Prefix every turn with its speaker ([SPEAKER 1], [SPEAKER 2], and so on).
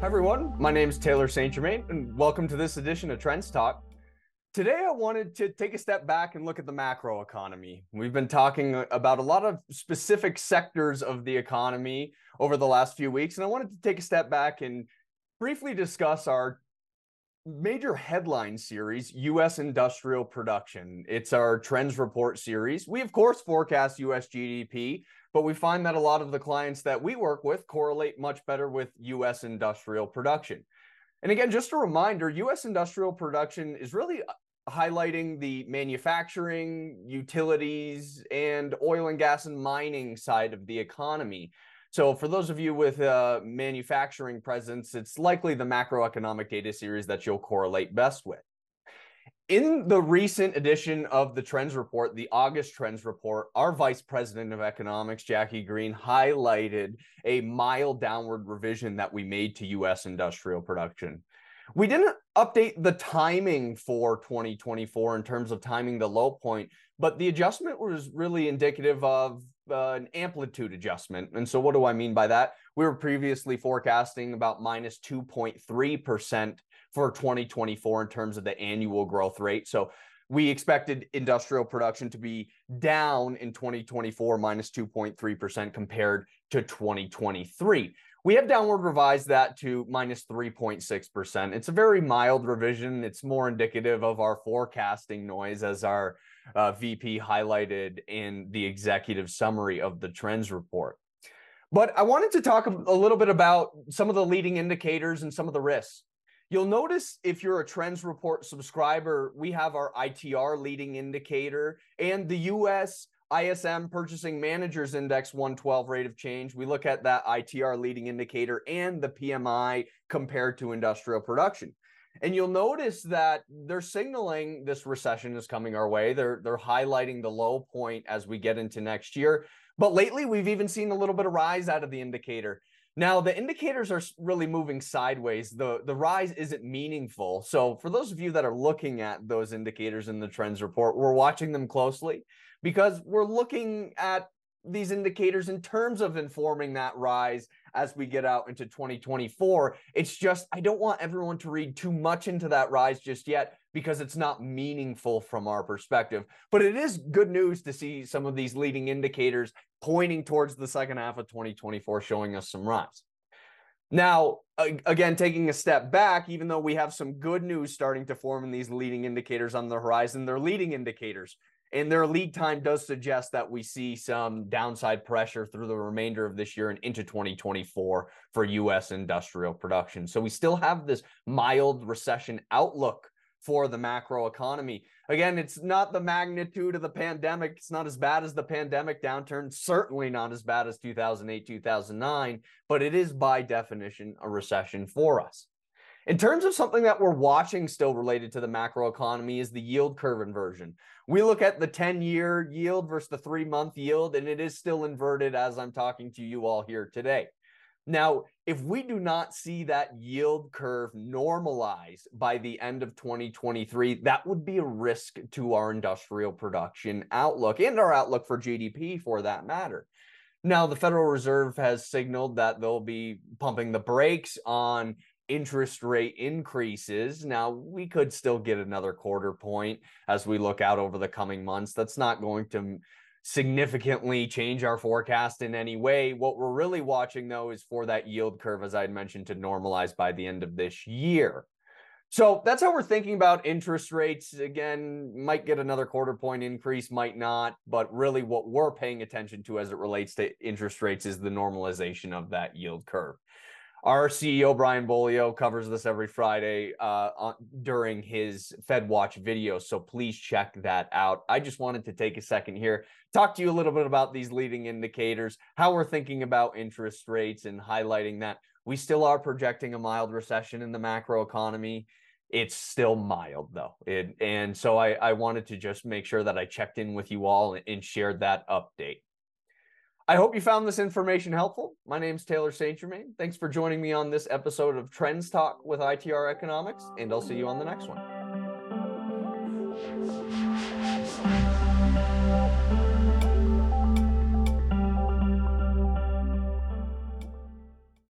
[SPEAKER 1] Hi, everyone. My name is Taylor St. Germain, and welcome to this edition of Trends Talk. Today, I wanted to take a step back and look at the macro economy. We've been talking about a lot of specific sectors of the economy over the last few weeks, and I wanted to take a step back and briefly discuss our major headline series, US industrial production. It's our trends report series. We, of course, forecast US GDP, but we find that a lot of the clients that we work with correlate much better with US industrial production. And again, just a reminder US industrial production is really uh, highlighting the manufacturing, utilities, and oil and gas and mining side of the economy. So for those of you with a manufacturing presence, it's likely the macroeconomic data series that you'll correlate best with. In the recent edition of the Trends Report, the August Trends Report, our Vice President of Economics, Jackie Green, highlighted a mild downward revision that we made to U.S. industrial production. We didn't update the timing for 2024 in terms of timing the low point, but the adjustment was really indicative of uh, an amplitude adjustment. And so, what do I mean by that? We were previously forecasting about minus 2.3% for 2024 in terms of the annual growth rate. So, we expected industrial production to be down in 2024 minus 2.3% compared to 2023. We have downward revised that to minus 3.6%. It's a very mild revision. It's more indicative of our forecasting noise as our uh, VP highlighted in the executive summary of the trends report. But I wanted to talk a little bit about some of the leading indicators and some of the risks. You'll notice if you're a trends report subscriber, we have our ITR leading indicator and the US ISM Purchasing Managers Index 112 rate of change. We look at that ITR leading indicator and the PMI compared to industrial production. And you'll notice that they're signaling this recession is coming our way. They're they're highlighting the low point as we get into next year. But lately we've even seen a little bit of rise out of the indicator. Now the indicators are really moving sideways. The the rise isn't meaningful. So for those of you that are looking at those indicators in the trends report, we're watching them closely because we're looking at these indicators in terms of informing that rise as we get out into 2024. It's just, I don't want everyone to read too much into that rise just yet because it's not meaningful from our perspective. But it is good news to see some of these leading indicators pointing towards the second half of 2024 showing us some rise. Now, again, taking a step back, even though we have some good news starting to form in these leading indicators on the horizon, they're leading indicators and their lead time does suggest that we see some downside pressure through the remainder of this year and into 2024 for US industrial production. So we still have this mild recession outlook for the macro economy. Again, it's not the magnitude of the pandemic. It's not as bad as the pandemic downturn, certainly not as bad as 2008, 2009, but it is by definition a recession for us. In terms of something that we're watching still related to the macro economy is the yield curve inversion. We look at the 10 year yield versus the three month yield, and it is still inverted as I'm talking to you all here today. Now, if we do not see that yield curve normalize by the end of 2023, that would be a risk to our industrial production outlook and our outlook for GDP for that matter. Now, the Federal Reserve has signaled that they'll be pumping the brakes on interest rate increases. Now, we could still get another quarter point as we look out over the coming months. That's not going to significantly change our forecast in any way. What we're really watching, though, is for that yield curve, as I had mentioned, to normalize by the end of this year. So that's how we're thinking about interest rates. Again, might get another quarter point increase, might not. But really, what we're paying attention to as it relates to interest rates is the normalization of that yield curve. Our CEO Brian Beaulieu covers this every Friday uh, on, during his Fed Watch video, so please check that out. I just wanted to take a second here, talk to you a little bit about these leading indicators, how we're thinking about interest rates, and highlighting that we still are projecting a mild recession in the macro economy. It's still mild though, it, and so I, I wanted to just make sure that I checked in with you all and, and shared that update. I hope you found this information helpful. My name is Taylor St. Germain. Thanks for joining me on this episode of Trends Talk with ITR Economics, and I'll see you on the next one.